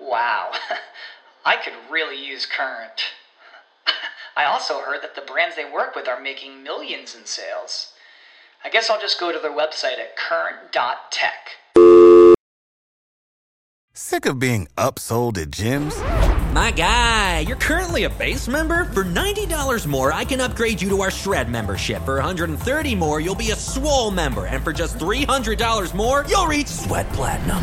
Wow, I could really use Current. I also heard that the brands they work with are making millions in sales. I guess I'll just go to their website at current.tech. Sick of being upsold at gyms? My guy, you're currently a base member. For $90 more, I can upgrade you to our Shred membership. For $130 more, you'll be a Swole member. And for just $300 more, you'll reach Sweat Platinum.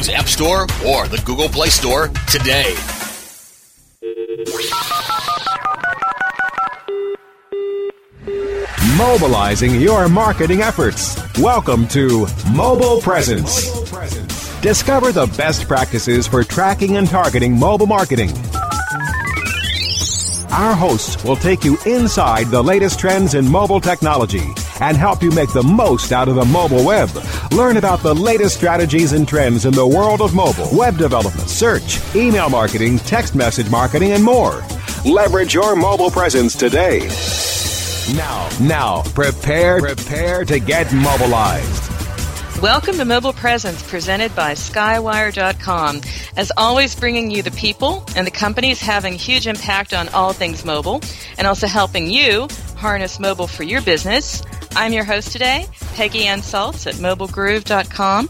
App Store or the Google Play Store today. Mobilizing your marketing efforts. Welcome to Mobile Presence. Discover the best practices for tracking and targeting mobile marketing. Our hosts will take you inside the latest trends in mobile technology and help you make the most out of the mobile web. Learn about the latest strategies and trends in the world of mobile, web development, search, email marketing, text message marketing, and more. Leverage your mobile presence today. Now, now, prepare, prepare to get mobilized. Welcome to Mobile Presence presented by Skywire.com. As always, bringing you the people and the companies having huge impact on all things mobile and also helping you harness mobile for your business. I'm your host today, Peggy Ann Salz at MobileGroove.com.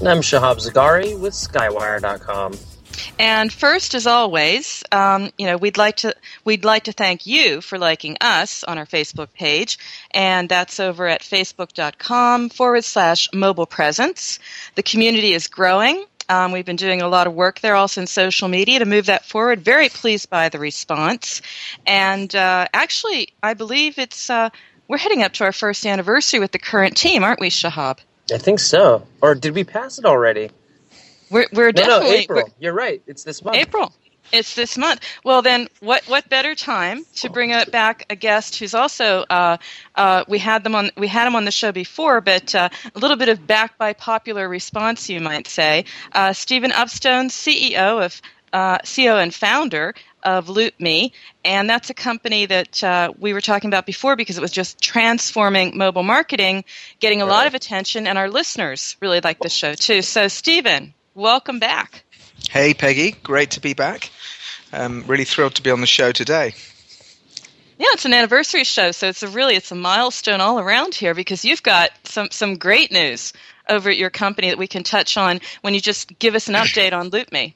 And I'm Shahab Zargari with Skywire.com. And first, as always, um, you know we'd like to we'd like to thank you for liking us on our Facebook page, and that's over at facebook.com forward slash mobile presence. The community is growing. Um, we've been doing a lot of work there, also in social media, to move that forward. Very pleased by the response, and uh, actually, I believe it's uh, we're heading up to our first anniversary with the current team, aren't we, Shahab? I think so. Or did we pass it already? We're, we're No, definitely no, April. we're- You're right. It's this month. April. It's this month. Well, then, what what better time to bring a, back a guest who's also uh, uh, we had them on we had him on the show before, but uh, a little bit of back by popular response, you might say. Uh, Stephen Upstone, CEO of uh, CEO and founder of LoopMe, and that's a company that uh, we were talking about before because it was just transforming mobile marketing, getting a lot of attention, and our listeners really like the show too. So, Stephen, welcome back. Hey, Peggy. Great to be back. Um, really thrilled to be on the show today. Yeah, it's an anniversary show, so it's a really it's a milestone all around here because you've got some some great news over at your company that we can touch on when you just give us an update on LoopMe.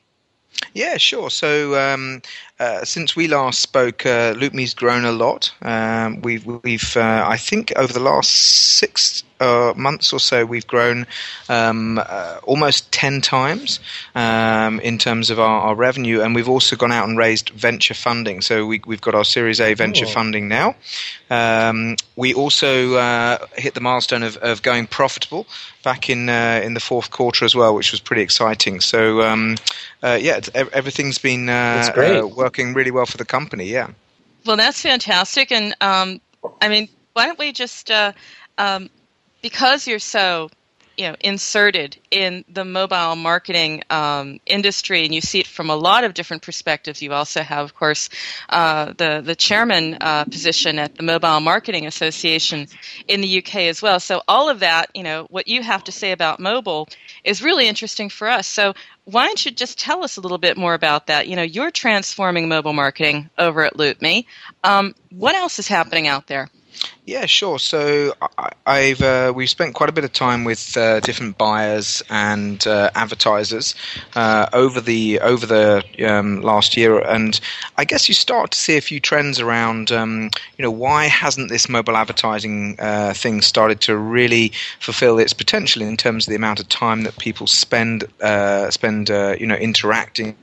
Yeah, sure. So um, uh, since we last spoke, uh, LoopMe's grown a lot. Um, we've, we've uh, I think, over the last six uh, months or so, we've grown um, uh, almost ten times um, in terms of our, our revenue, and we've also gone out and raised venture funding. So we, we've got our Series A venture Oh. funding now. Um, we also uh, hit the milestone of, of going profitable back in uh, in the fourth quarter as well, which was pretty exciting. So um, uh, yeah, it's- everything's been uh, great. uh, working really well for the company. Yeah. Well, that's fantastic, and um, I mean, why don't we just uh, um, because you're so you know inserted in the mobile marketing um, industry, and you see it from a lot of different perspectives. You also have, of course, uh, the the chairman uh, position at the Mobile Marketing Association in the UK as well. So all of that, you know, what you have to say about mobile is really interesting for us. So why don't you just tell us a little bit more about that? You know, you're transforming mobile marketing over at LoopMe. Um, what else is happening out there? Yeah, sure. So I, have uh, we've spent quite a bit of time with uh, different buyers and uh, advertisers uh, over the over the um, last year, and I guess you start to see a few trends around. Um, you know, why hasn't this mobile advertising uh, thing started to really fulfill its potential in terms of the amount of time that people spend uh, spend you know interacting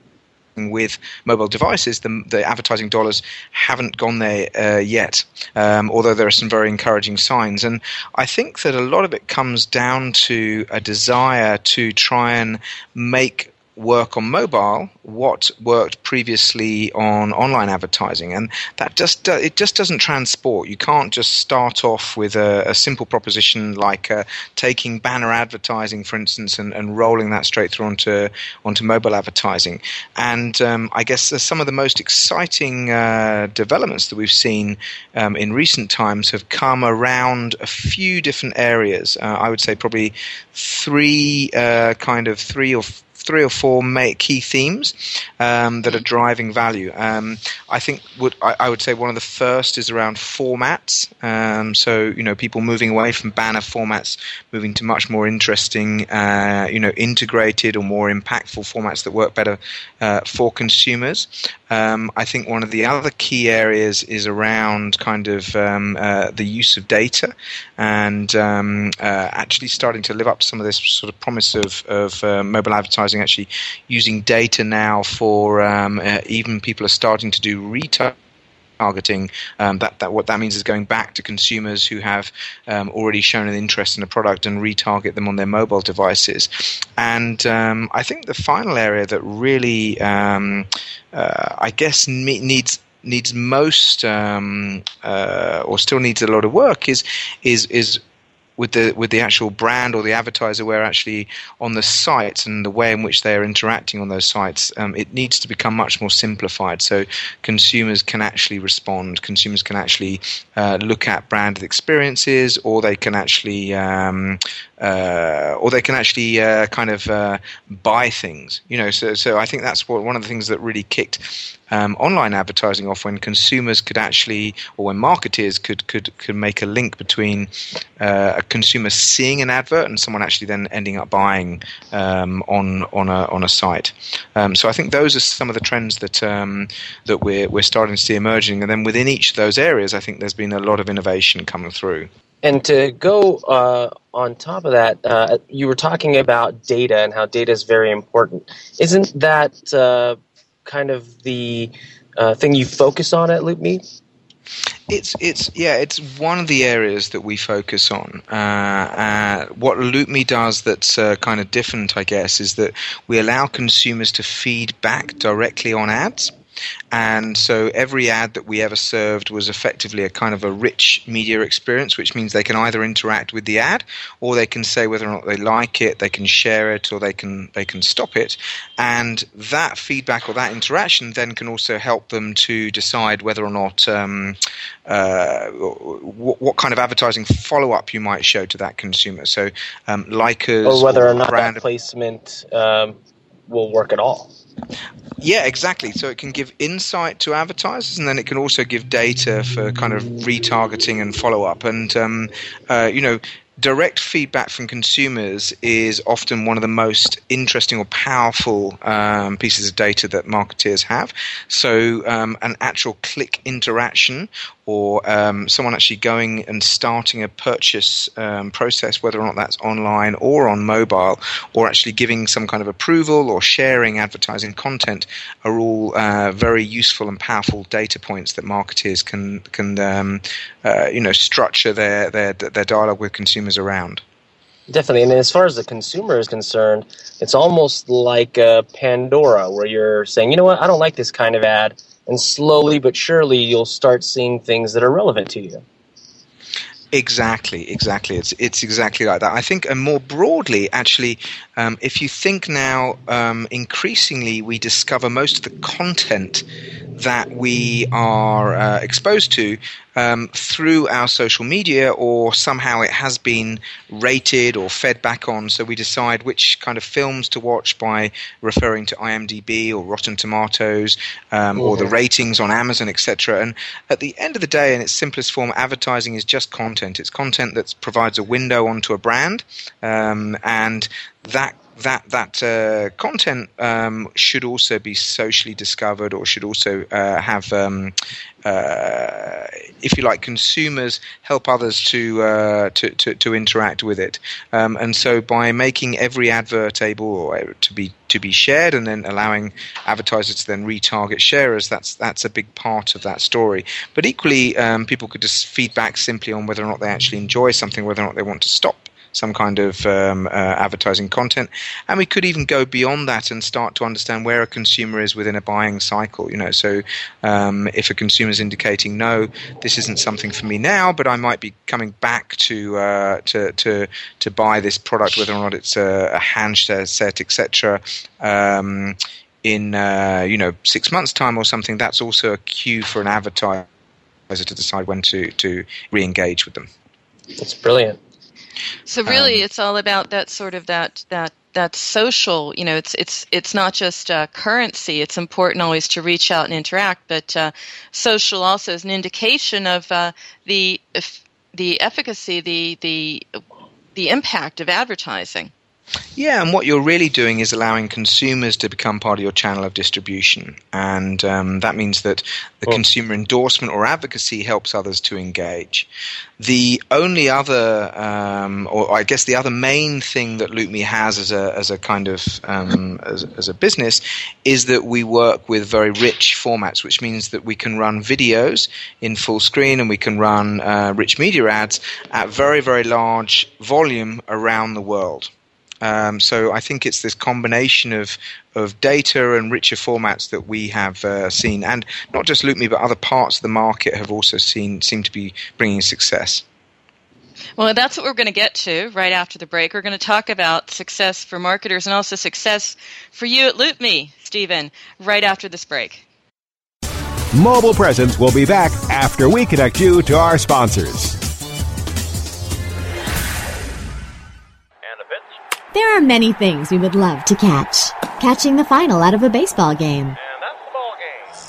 with mobile devices, the, the advertising dollars haven't gone there uh, yet, um, although there are some very encouraging signs. And I think that a lot of it comes down to a desire to try and make work on mobile what worked previously on online advertising. And that just it just doesn't transport. You can't just start off with a, a simple proposition like uh, taking banner advertising for instance and, and, rolling that straight through onto onto mobile advertising. And um, I guess some of the most exciting uh, developments that we've seen um, in recent times have come around a few different areas. Uh, I would say probably three uh, kind of three or three or four key themes um, that are driving value. Um, I think would I, I, would say one of the first is around formats. Um, so you know, people moving away from banner formats, moving to much more interesting, uh, you know, integrated or more impactful formats that work better uh, for consumers. Um, I think one of the other key areas is around kind of um, uh, the use of data and um, uh, actually starting to live up to some of this sort of promise of, of uh, mobile advertising, actually using data now for um, uh, even people are starting to do retail targeting. Um, that, that what that means is going back to consumers who have um, already shown an interest in a product and retarget them on their mobile devices. And um, I think the final area that really, um, uh, I guess, needs needs most um, uh, or still needs a lot of work is is is with the with the actual brand or the advertiser where actually on the sites and the way in which they're interacting on those sites um, it needs to become much more simplified. So consumers can actually respond. Consumers can actually uh, look at branded experiences or they can actually um, uh, or they can actually uh, kind of uh, buy things you know so so I think that's what, one of the things that really kicked um, online advertising off when consumers could actually, or when marketers could could could make a link between uh, a consumer seeing an advert and someone actually then ending up buying um, on on a on a site. Um, so I think those are some of the trends that um, that we're we're starting to see emerging, and then within each of those areas, I think there's been a lot of innovation coming through. And to go uh, on top of that, uh, you were talking about data and how data is very important. Isn't that uh, kind of the uh, thing you focus on at LoopMe? It's it's yeah it's one of the areas that we focus on. Uh, uh, what LoopMe does that's uh, kind of different, I guess, is that we allow consumers to feed back directly on ads. And so every ad that we ever served was effectively a kind of a rich media experience, which means they can either interact with the ad or they can say whether or not they like it, they can share it, or they can they can stop it. And that feedback or that interaction then can also help them to decide whether or not um, uh, what, what, kind of advertising follow up you might show to that consumer. So, um, Lycos or whether or, or not that placement um, will work at all. Yeah, exactly. So it can give insight to advertisers, and then it can also give data for kind of retargeting and follow up. And um, uh, you know, direct feedback from consumers is often one of the most interesting or powerful um, pieces of data that marketeers have. So, um, an actual click interaction or um, someone actually going and starting a purchase um, process, whether or not that's online or on mobile, or actually giving some kind of approval or sharing advertising content, are all uh, very useful and powerful data points that marketers can can um, uh, you know structure their, their their dialogue with consumers around. Definitely, and as far as the consumer is concerned, it's almost like Pandora, where you're saying, you know what, I don't like this kind of ad and slowly but surely you'll start seeing things that are relevant to you. Exactly, exactly. It's it's exactly like that. I think, and more broadly, actually, um, if you think now, um, increasingly we discover most of the content that we are uh, exposed to um, through our social media, or somehow it has been rated or fed back on. So we decide which kind of films to watch by referring to IMDb or Rotten Tomatoes um, or the ratings on Amazon, etc. And at the end of the day, in its simplest form, advertising is just content. It's content that provides a window onto a brand, um, and that that that uh, content um, should also be socially discovered, or should also uh, have, um, uh, if you like, consumers help others to uh, to, to, to interact with it. Um, and so, by making every advert able to be to be shared, and then allowing advertisers to then retarget sharers, that's that's a big part of that story. But equally, um, people could just feedback simply on whether or not they actually enjoy something, whether or not they want to stop some kind of um, uh, advertising content. And we could even go beyond that and start to understand where a consumer is within a buying cycle. You know, so um, if a consumer is indicating, no, this isn't something for me now, but I might be coming back to uh, to, to to buy this product, whether or not it's a, a handset, etc. Um, in uh, you know six months' time or something, that's also a cue for an advertiser to decide when to to re-engage with them. That's brilliant. So really, Um, it's all about that sort of that that that social. You know, it's it's it's not just uh, currency. It's important always to reach out and interact, but uh, social also is an indication of uh, the the efficacy, the the the impact of advertising. Yeah, and what you're really doing is allowing consumers to become part of your channel of distribution. And um, that means that the consumer endorsement or advocacy helps others to engage. The only other, um, or I guess the other main thing that LoopMe has as a, as a kind of, um, as, as a business is that we work with very rich formats, which means that we can run videos in full screen and we can run uh, rich media ads at very, very large volume around the world. Um, so I think it's this combination of of data and richer formats that we have uh, seen, and not just LoopMe, but other parts of the market have also seen seem to be bringing success. Well, that's what we're going to get to right after the break. We're going to talk about success for marketers and also success for you at LoopMe, Stephen, right after this break. Mobile Presence will be back after we connect you to our sponsors. There are many things we would love to catch. Catching the final out of a baseball game.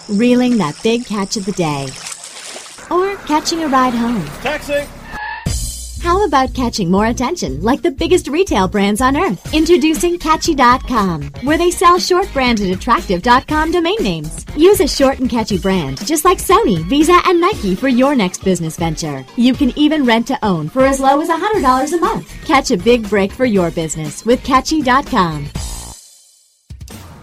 Reeling that big catch of the day. Or catching a ride home. Taxi! How about catching more attention like the biggest retail brands on earth? Introducing Catchy.com, where they sell short branded attractive.com domain names. Use a short and catchy brand, just like Sony, Visa, and Nike for your next business venture. You can even rent to own for as low as $100 a month. Catch a big break for your business with Catchy.com.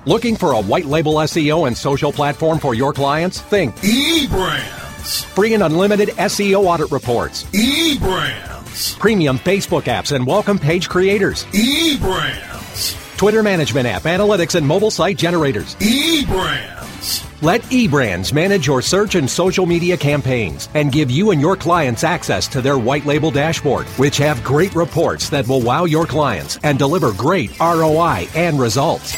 Looking for a white label SEO and social platform for your clients? Think eBrands. free and unlimited SEO audit reports, eBrands. Premium Facebook apps and welcome page creators, eBrands. Twitter management app, analytics, and mobile site generators. eBrands. Let eBrands manage your search and social media campaigns and give you and your clients access to their white label dashboard, which have great reports that will wow your clients and deliver great ROI and results.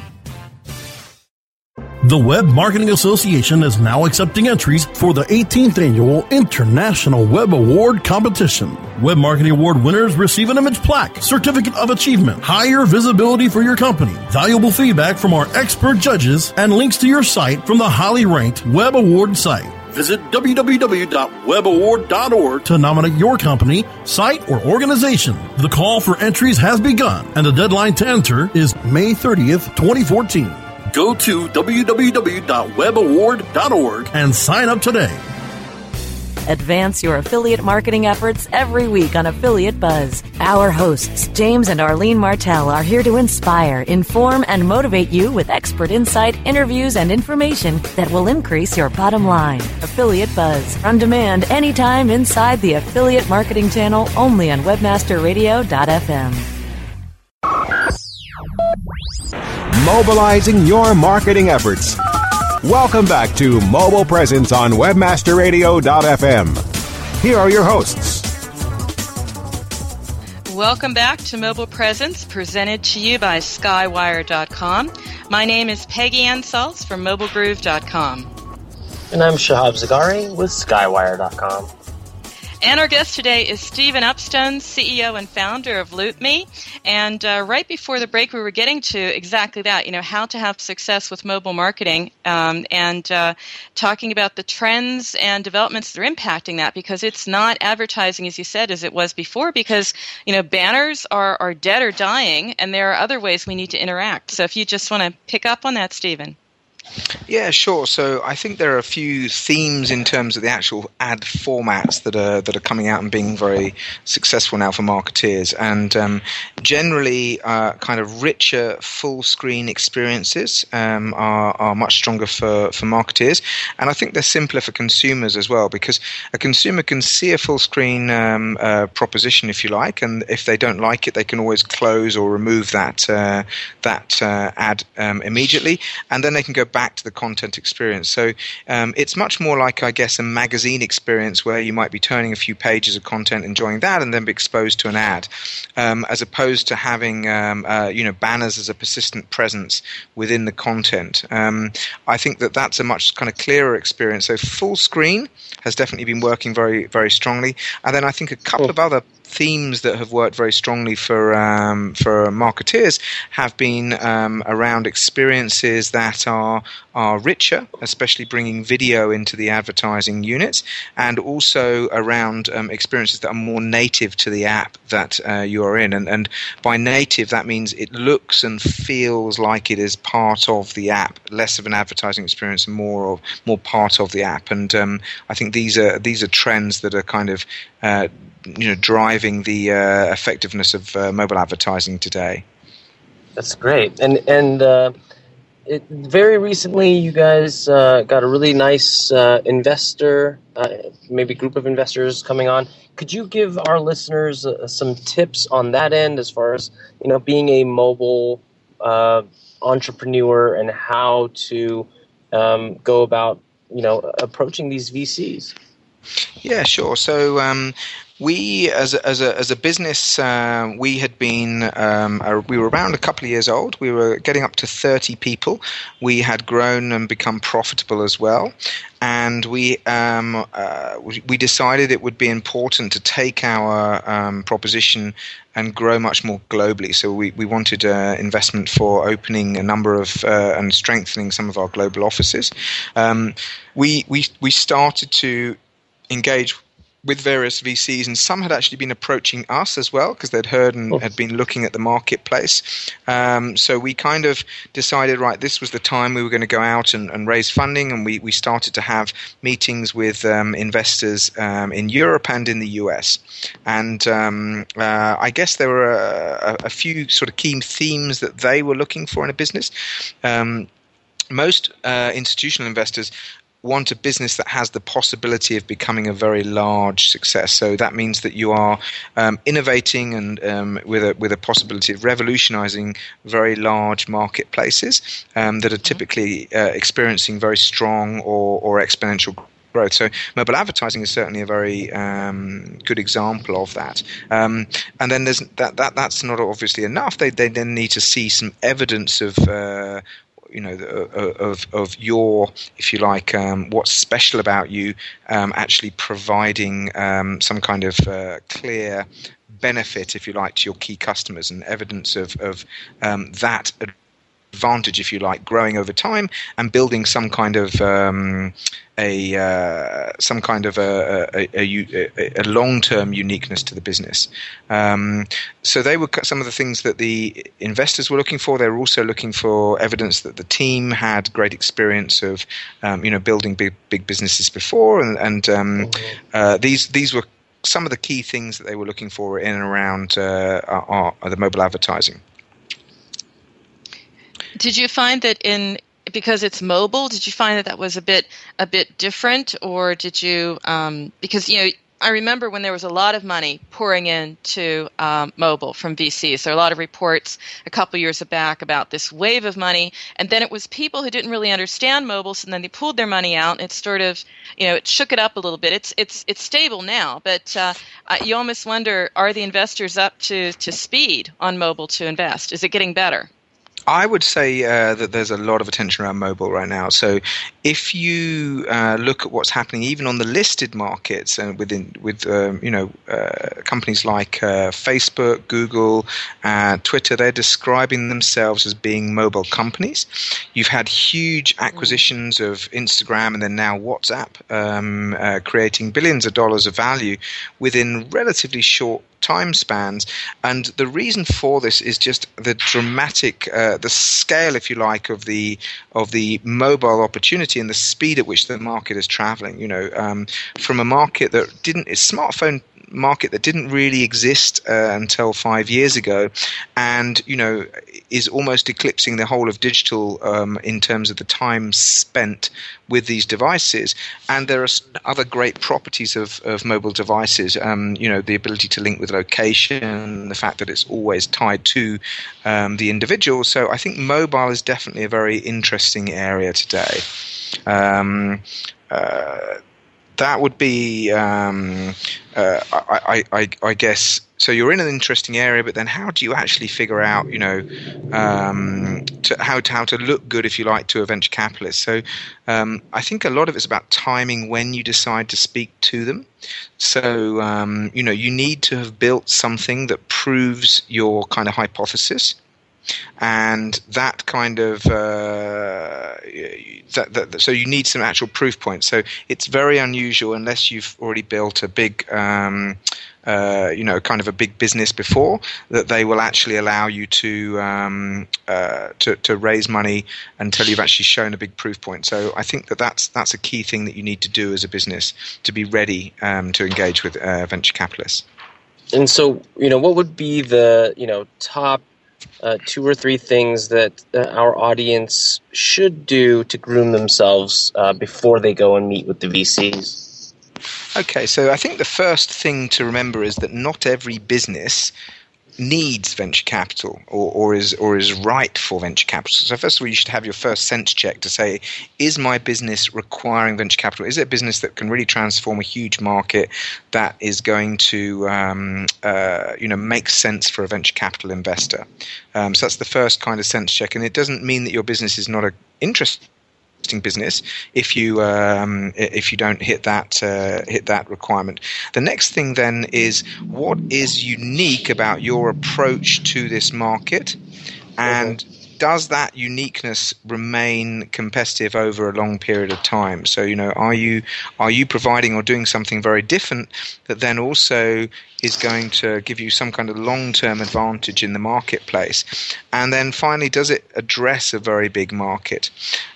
The Web Marketing Association is now accepting entries for the 18th annual International Web Award Competition. Web Marketing Award winners receive an image plaque, certificate of achievement, higher visibility for your company, valuable feedback from our expert judges, and links to your site from the highly ranked Web Award site. Visit www.webaward.org to nominate your company, site, or organization. The call for entries has begun, and the deadline to enter is May 30th, 2014. Go to www.webaward.org and sign up today. Advance your affiliate marketing efforts every week on Affiliate Buzz. Our hosts, James and Arlene Martell, are here to inspire, inform, and motivate you with expert insight, interviews, and information that will increase your bottom line. Affiliate Buzz, on demand anytime inside the Affiliate Marketing Channel only on WebmasterRadio.fm. mobilizing your marketing efforts. Welcome back to Mobile Presence on WebmasterRadio.fm. Here are your hosts. Welcome back to Mobile Presence, presented to you by Skywire.com. My name is Peggy Ann Salz from MobileGroove.com. And I'm Shahab Zargari with Skywire.com. And our guest today is Stephen Upstone, CEO and founder of LoopMe. And uh, right before the break, we were getting to exactly that, you know, how to have success with mobile marketing um, and uh, talking about the trends and developments that are impacting that because it's not advertising, as you said, as it was before because, you know, banners are, are dead or dying and there are other ways we need to interact. So if you just want to pick up on that, Stephen. Yeah, sure. So I think there are a few themes in terms of the actual ad formats that are that are coming out and being very successful now for marketeers, and um, generally, uh, kind of richer full screen experiences um, are are much stronger for for marketeers, and I think they're simpler for consumers as well because a consumer can see a full screen um, uh, proposition if you like, and if they don't like it, they can always close or remove that uh, that uh, ad um, immediately, and then they can go back to the content experience. So um, it's much more like, I guess, a magazine experience where you might be turning a few pages of content, enjoying that, and then be exposed to an ad, um, as opposed to having um, uh, you know banners as a persistent presence within the content. Um, I think that that's a much kind of clearer experience. So full screen has definitely been working very very strongly, and then I think a couple of other themes that have worked very strongly for um, for marketeers have been um, around experiences that are are richer, especially bringing video into the advertising units, and also around um, experiences that are more native to the app that uh, you are in. And, and by native, that means it looks and feels like it is part of the app, less of an advertising experience, more of more part of the app. And um, I think these are these are trends that are kind of uh, you know driving the uh, effectiveness of uh, mobile advertising today. That's great, and and uh, it, very recently you guys uh, got a really nice uh, investor, uh, maybe group of investors coming on. Could you give our listeners some tips on that end, as far as you know, being a mobile entrepreneur and how to um, go about you know approaching these VCs? Yeah, sure. So um, we, as a, as a, as a business, uh, we had been, um, uh, we were around a couple of years old. We were getting up to 30 people. We had grown and become profitable as well. And we, um, uh, we decided it would be important to take our um, proposition and grow much more globally. So we, we wanted uh, investment for opening a number of uh, and strengthening some of our global offices. Um, we, we, we started to engage with various VCs, and some had actually been approaching us as well because they'd heard and had been looking at the marketplace. Um, so we kind of decided, right, this was the time we were going to go out and, and raise funding, and we, we started to have meetings with um, investors um, in Europe and in the US. And um, uh, I guess there were a, a, few sort of key themes that they were looking for in a business um, most uh, institutional investors want a business that has the possibility of becoming a very large success. So that means that you are um, innovating and um, with a with a possibility of revolutionizing very large marketplaces um, that are mm-hmm. typically uh, experiencing very strong or, or exponential growth. So mobile advertising is certainly a very um, good example of that. Um, and then there's that, that that's not obviously enough. They they then need to see some evidence of uh, you know of of your if you like um, what's special about you um, actually providing um, some kind of uh, clear benefit if you like to your key customers and evidence of of um, that advantage, if you like, growing over time and building some kind of um, a uh, some kind of a, a, a, a long term uniqueness to the business. Um, so they were some of the things that the investors were looking for. They were also looking for evidence that the team had great experience of um, you know building big big businesses before, and, and um, uh, these these were some of the key things that they were looking for in and around uh, the mobile advertising. Did you find that in because it's mobile? Did you find that that was a bit a bit different, or did you um, because you know I remember when there was a lot of money pouring into um, mobile from VCs. There are a lot of reports a couple years back about this wave of money, and then it was people who didn't really understand mobile, so then they pulled their money out. And it sort of, you know, it shook it up a little bit. It's it's it's stable now, but uh, you almost wonder: Are the investors up to to speed on mobile to invest? Is it getting better? I would say uh, that there's a lot of attention around mobile right now. So, if you uh, look at what's happening, even on the listed markets and within with um, you know uh, companies like uh, Facebook, Google, uh, Twitter, they're describing themselves as being mobile companies. You've had huge acquisitions of Instagram and then now WhatsApp, um, uh, creating billions of dollars of value within relatively short time spans. And the reason for this is just the dramatic, uh, the scale, if you like, of the of the mobile opportunity and the speed at which the market is traveling. You know, um, from a market that didn't, smartphone market that didn't really exist uh, until five years ago, and you know is almost eclipsing the whole of digital um, in terms of the time spent with these devices. And there are other great properties of, of mobile devices. Um, you know, the ability to link with location, the fact that it's always tied to um, the individual. So I think mobile is definitely a very interesting area today. Um, uh, that would be, um, uh, I, I, I, guess. So you're in an interesting area, but then how do you actually figure out, you know, um, to, how to how to look good, if you like, to a venture capitalist? So um, I think a lot of it's about timing when you decide to speak to them. So um, you know, you need to have built something that proves your kind of hypothesis and that kind of uh, that, that, so you need some actual proof points. So it's very unusual unless you've already built a big. Um, uh, you know, kind of a big business before that they will actually allow you to, um, uh, to to raise money until you've actually shown a big proof point. So I think that that's that's a key thing that you need to do as a business to be ready um, to engage with uh, venture capitalists. And so, you know, what would be the you know top uh, two or three things that uh, our audience should do to groom themselves uh, before they go and meet with the VCs? Okay, so I think the first thing to remember is that not every business needs venture capital or, or is or is right for venture capital. So first of all, you should have your first sense check to say, is my business requiring venture capital? Is it a business that can really transform a huge market that is going to um, uh, you know make sense for a venture capital investor? Um, so that's the first kind of sense check, and it doesn't mean that your business is not a interest business if you um, if you don't hit that uh, hit that requirement. The next thing then is what is unique about your approach to this market, and does that uniqueness remain competitive over a long period of time? So you know, are you are you providing or doing something very different that then also is going to give you some kind of long term advantage in the marketplace? And then finally, does it address a very big market?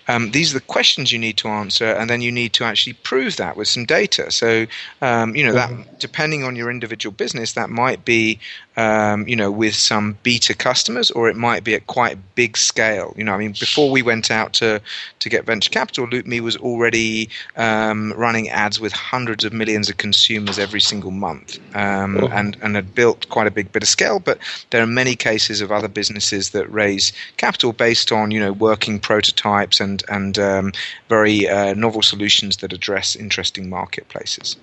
Um, these are the questions you need to answer, and then you need to actually prove that with some data. So, um, you know, that depending on your individual business, that might be, um, you know, with some beta customers, or it might be at quite big scale. You know, I mean, before we went out to to get venture capital, LoopMe was already um, running ads with hundreds of millions of consumers every single month, um, oh. and and had built quite a big bit of scale. But there are many cases of other businesses that raise capital based on you know working prototypes and and um, very uh, novel solutions that address interesting marketplaces.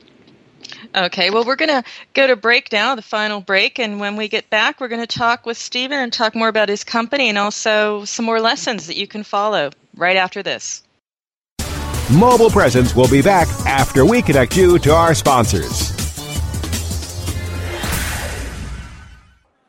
Okay, well, we're going to go to break now, the final break, and when we get back, we're going to talk with Stephen and talk more about his company and also some more lessons that you can follow right after this. Mobile Presence will be back after we connect you to our sponsors.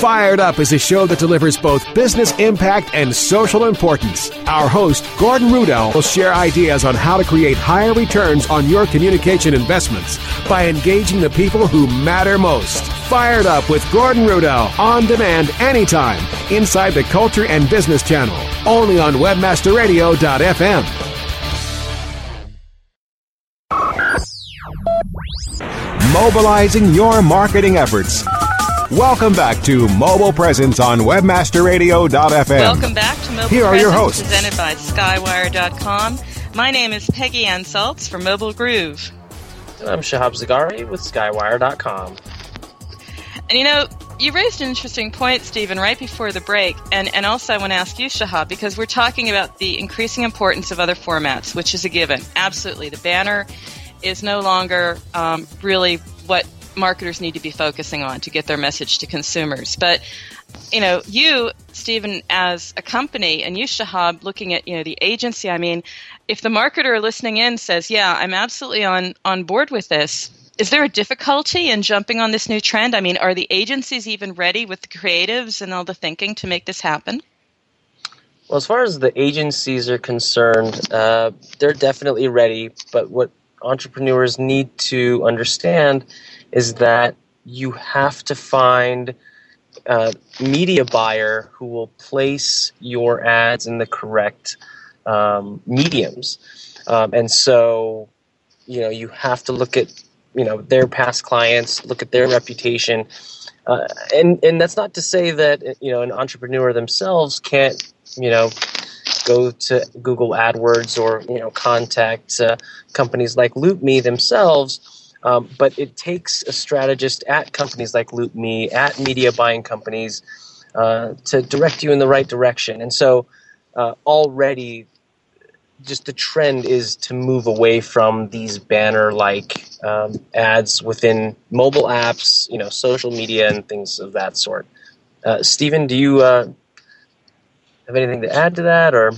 Fired Up is a show that delivers both business impact and social importance. Our host, Gordon Rudell, will share ideas on how to create higher returns on your communication investments by engaging the people who matter most. Fired Up with Gordon Rudell on demand anytime inside the Culture and Business Channel, only on WebmasterRadio.fm. Mobilizing your marketing efforts. Welcome back to Mobile Presence on WebmasterRadio.fm. Welcome back to Mobile Here are your hosts. presented by Skywire.com. My name is Peggy Ann Salz for Mobile Groove. I'm Shahab Zargari with Skywire.com. And you know, you raised an interesting point, Stephen, right before the break. And, and also, I want to ask you, Shahab, because we're talking about the increasing importance of other formats, which is a given. Absolutely. The banner is no longer um, really what marketers need to be focusing on to get their message to consumers. But you know, you, Stephen, as a company, and you, Shahab, looking at you know the agency. I mean, if the marketer listening in says, "Yeah, I'm absolutely on on board with this," is there a difficulty in jumping on this new trend? I mean, are the agencies even ready with the creatives and all the thinking to make this happen? Well, as far as the agencies are concerned, uh, they're definitely ready. But what entrepreneurs need to understand is that you have to find a media buyer who will place your ads in the correct um, mediums. Um, and so, you know, you have to look at, you know, their past clients, look at their reputation. Uh, and, and that's not to say that, you know, an entrepreneur themselves can't, you know, go to Google AdWords or, you know, contact uh, companies like LoopMe themselves. Um, but it takes a strategist at companies like LoopMe, at media buying companies, uh, to direct you in the right direction. And so uh, already, just the trend is to move away from these banner-like um, ads within mobile apps, you know, social media, and things of that sort. Uh, Stephen, do you uh, have anything to add to that, or?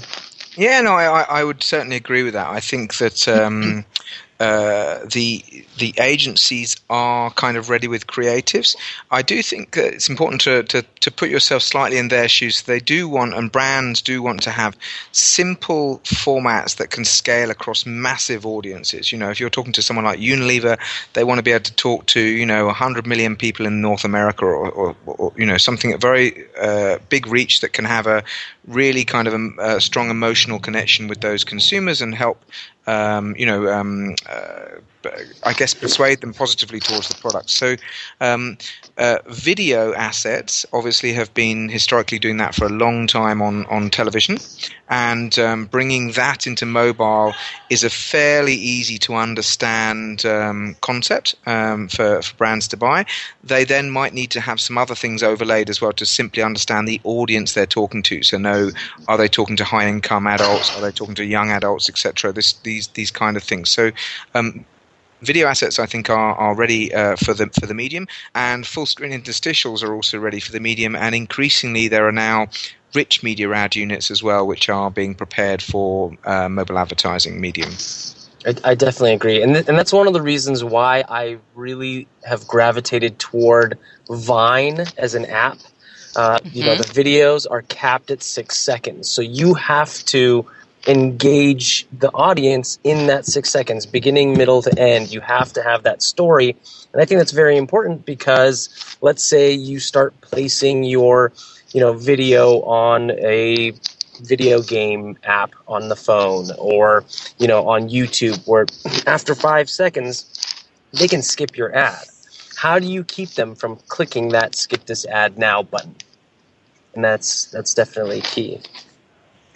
Yeah, no, I, I would certainly agree with that. I think that um, uh, the the agencies are kind of ready with creatives. I do think that it's important to, to, to put yourself slightly in their shoes. They do want, and brands do want to have simple formats that can scale across massive audiences. You know, if you're talking to someone like Unilever, they want to be able to talk to you know 100 million people in North America, or, or, or you know something at very uh, big reach that can have a really kind of a, a strong emotional connection with those consumers and help um, you know, um, uh, I guess persuade them positively towards the product. So, um, uh, video assets obviously have been historically doing that for a long time on on television, and um, bringing that into mobile is a fairly easy to understand um, concept um, for, for brands to buy. They then might need to have some other things overlaid as well to simply understand the audience they're talking to. So, know are they talking to high income adults? Are they talking to young adults, etc. These these kind of things. So. Um, video assets, I think, are, are ready uh, for the for the medium, and full screen interstitials are also ready for the medium. And increasingly, there are now rich media ad units as well, which are being prepared for uh, mobile advertising medium. I, I definitely agree, and th- and that's one of the reasons why I really have gravitated toward Vine as an app. Uh, You know, Mhm. the videos are capped at six seconds, so you have to engage the audience in that six seconds, beginning, middle to end. You have to have that story, and I think that's very important because let's say you start placing your, you know, video on a video game app on the phone or you know on YouTube where after 5 seconds they can skip your ad. How do you keep them from clicking that skip this ad now button? And that's that's definitely key.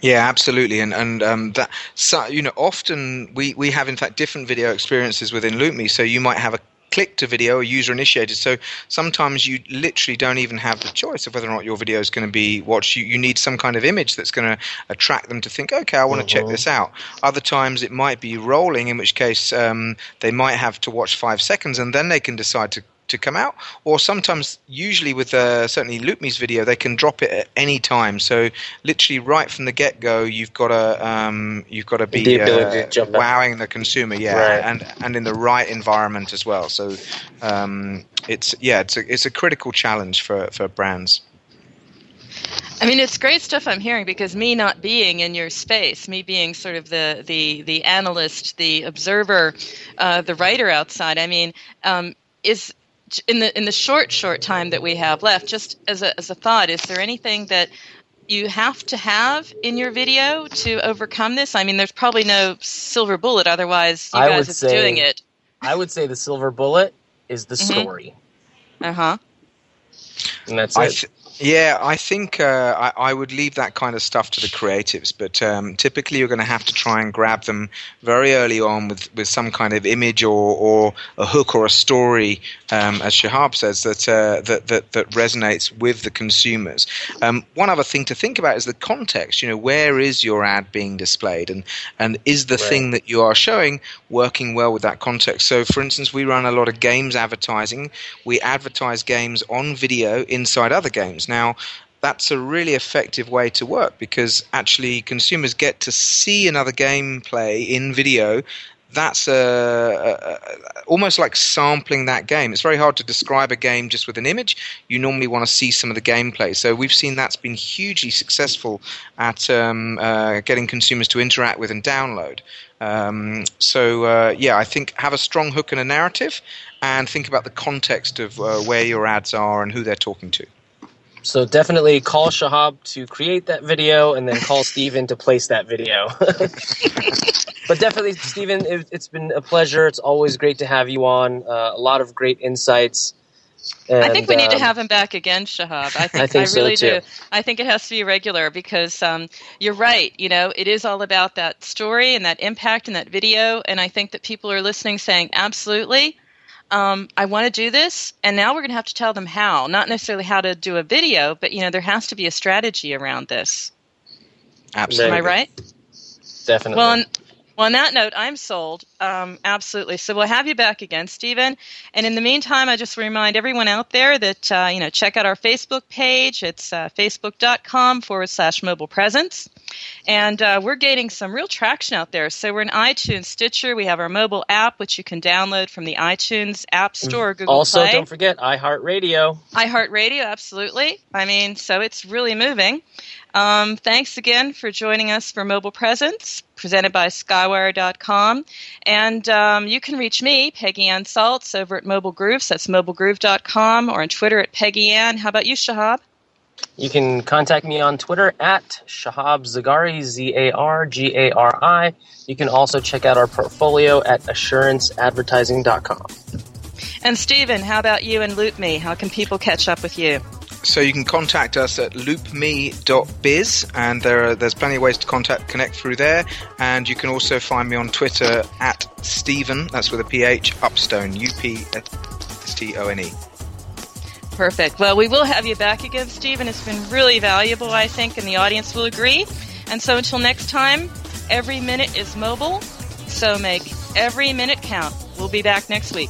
Yeah, absolutely, and and um, that so you know often we we have in fact different video experiences within LoopMe. So you might have a click to video or user initiated. So sometimes you literally don't even have the choice of whether or not your video is going to be watched. You, you need some kind of image that's going to attract them to think, okay, I want to check this out. Other times it might be rolling, in which case um, they might have to watch five seconds and then they can decide to to come out or sometimes usually with uh, certainly LoopMe's video they can drop it at any time so literally right from the get-go you've got to um, you've got to be The ability uh, to jump out. wowing the consumer yeah Right. and and in the right environment as well so um, it's yeah it's a, it's a critical challenge for for brands I mean, it's great stuff I'm hearing because me not being in your space, me being sort of the the the analyst, the observer, uh, the writer outside. I mean, um, is in the in the short short time that we have left, just as a as a thought, is there anything that you have to have in your video to overcome this? I mean, there's probably no silver bullet, otherwise you I guys would are say doing it. I would say the silver bullet is the Mhm. story. Uh huh. And that's I it. th- yeah, I think uh, I, I would leave that kind of stuff to the creatives, but um, typically you're going to have to try and grab them very early on with, with some kind of image or, or a hook or a story, um, as Shahab says, that, uh, that, that, that resonates with the consumers. Um, one other thing to think about is the context. You know, where is your ad being displayed, and, and is the Right. thing that you are showing working well with that context? So, for instance, we run a lot of games advertising. We advertise games on video inside other games. Now, that's a really effective way to work because actually consumers get to see another gameplay in video. That's a, a, a- almost like sampling that game. It's very hard to describe a game just with an image. You normally want to see some of the gameplay. So we've seen that's been hugely successful at um, uh, getting consumers to interact with and download. Um, so uh, yeah, I think have a strong hook and a narrative, and think about the context of uh, where your ads are and who they're talking to. So definitely call Shahab to create that video, and then call Stephen to place that video. but definitely, Stephen, it, it's been a pleasure. It's always great to have you on. Uh, a lot of great insights. I think we And, need to um, have him back again, Shahab. I think I, think so, really too. do. I think it has to be regular because um, you're right. You know, it is all about that story and that impact and that video. And I think that people are listening, saying, "Absolutely, um, I want to do this." And now we're going to have to tell them how, not necessarily how to do a video, but you know, there has to be a strategy around this. Absolutely. Am I right? Definitely. Well, on, well, on that note, I'm sold. Um, absolutely. So we'll have you back again, Stephen. And in the meantime, I just remind everyone out there that uh, you know check out our Facebook page. It's uh, facebook.com forward slash mobile presence. And uh, we're gaining some real traction out there. So we're in iTunes, Stitcher. We have our mobile app, which you can download from the iTunes App Store, Google also, Play. don't forget iHeartRadio. iHeartRadio, absolutely. I mean, so it's really moving. Um, thanks again for joining us for Mobile Presence, presented by Skywire.com. And um, you can reach me, Peggy Ann Salz, over at Mobile Grooves. That's mobilegroove.com or on Twitter at Peggy Ann. How about you, Shahab? You can contact me on Twitter at Shahab Zargari, Z A R G A R I. You can also check out our portfolio at assuranceadvertising.com. And Stephen, how about you and LoopMe? How can people catch up with you? So you can contact us at loopme.biz, and there are, there's plenty of ways to contact connect through there. And you can also find me on Twitter at Stephen. That's with a PH Upstone, U P S T O N E. Perfect. Well, we will have you back again, Stephen. It's been really valuable, I think, and the audience will agree. And so until next time, every minute is mobile, so make every minute count. We'll be back next week.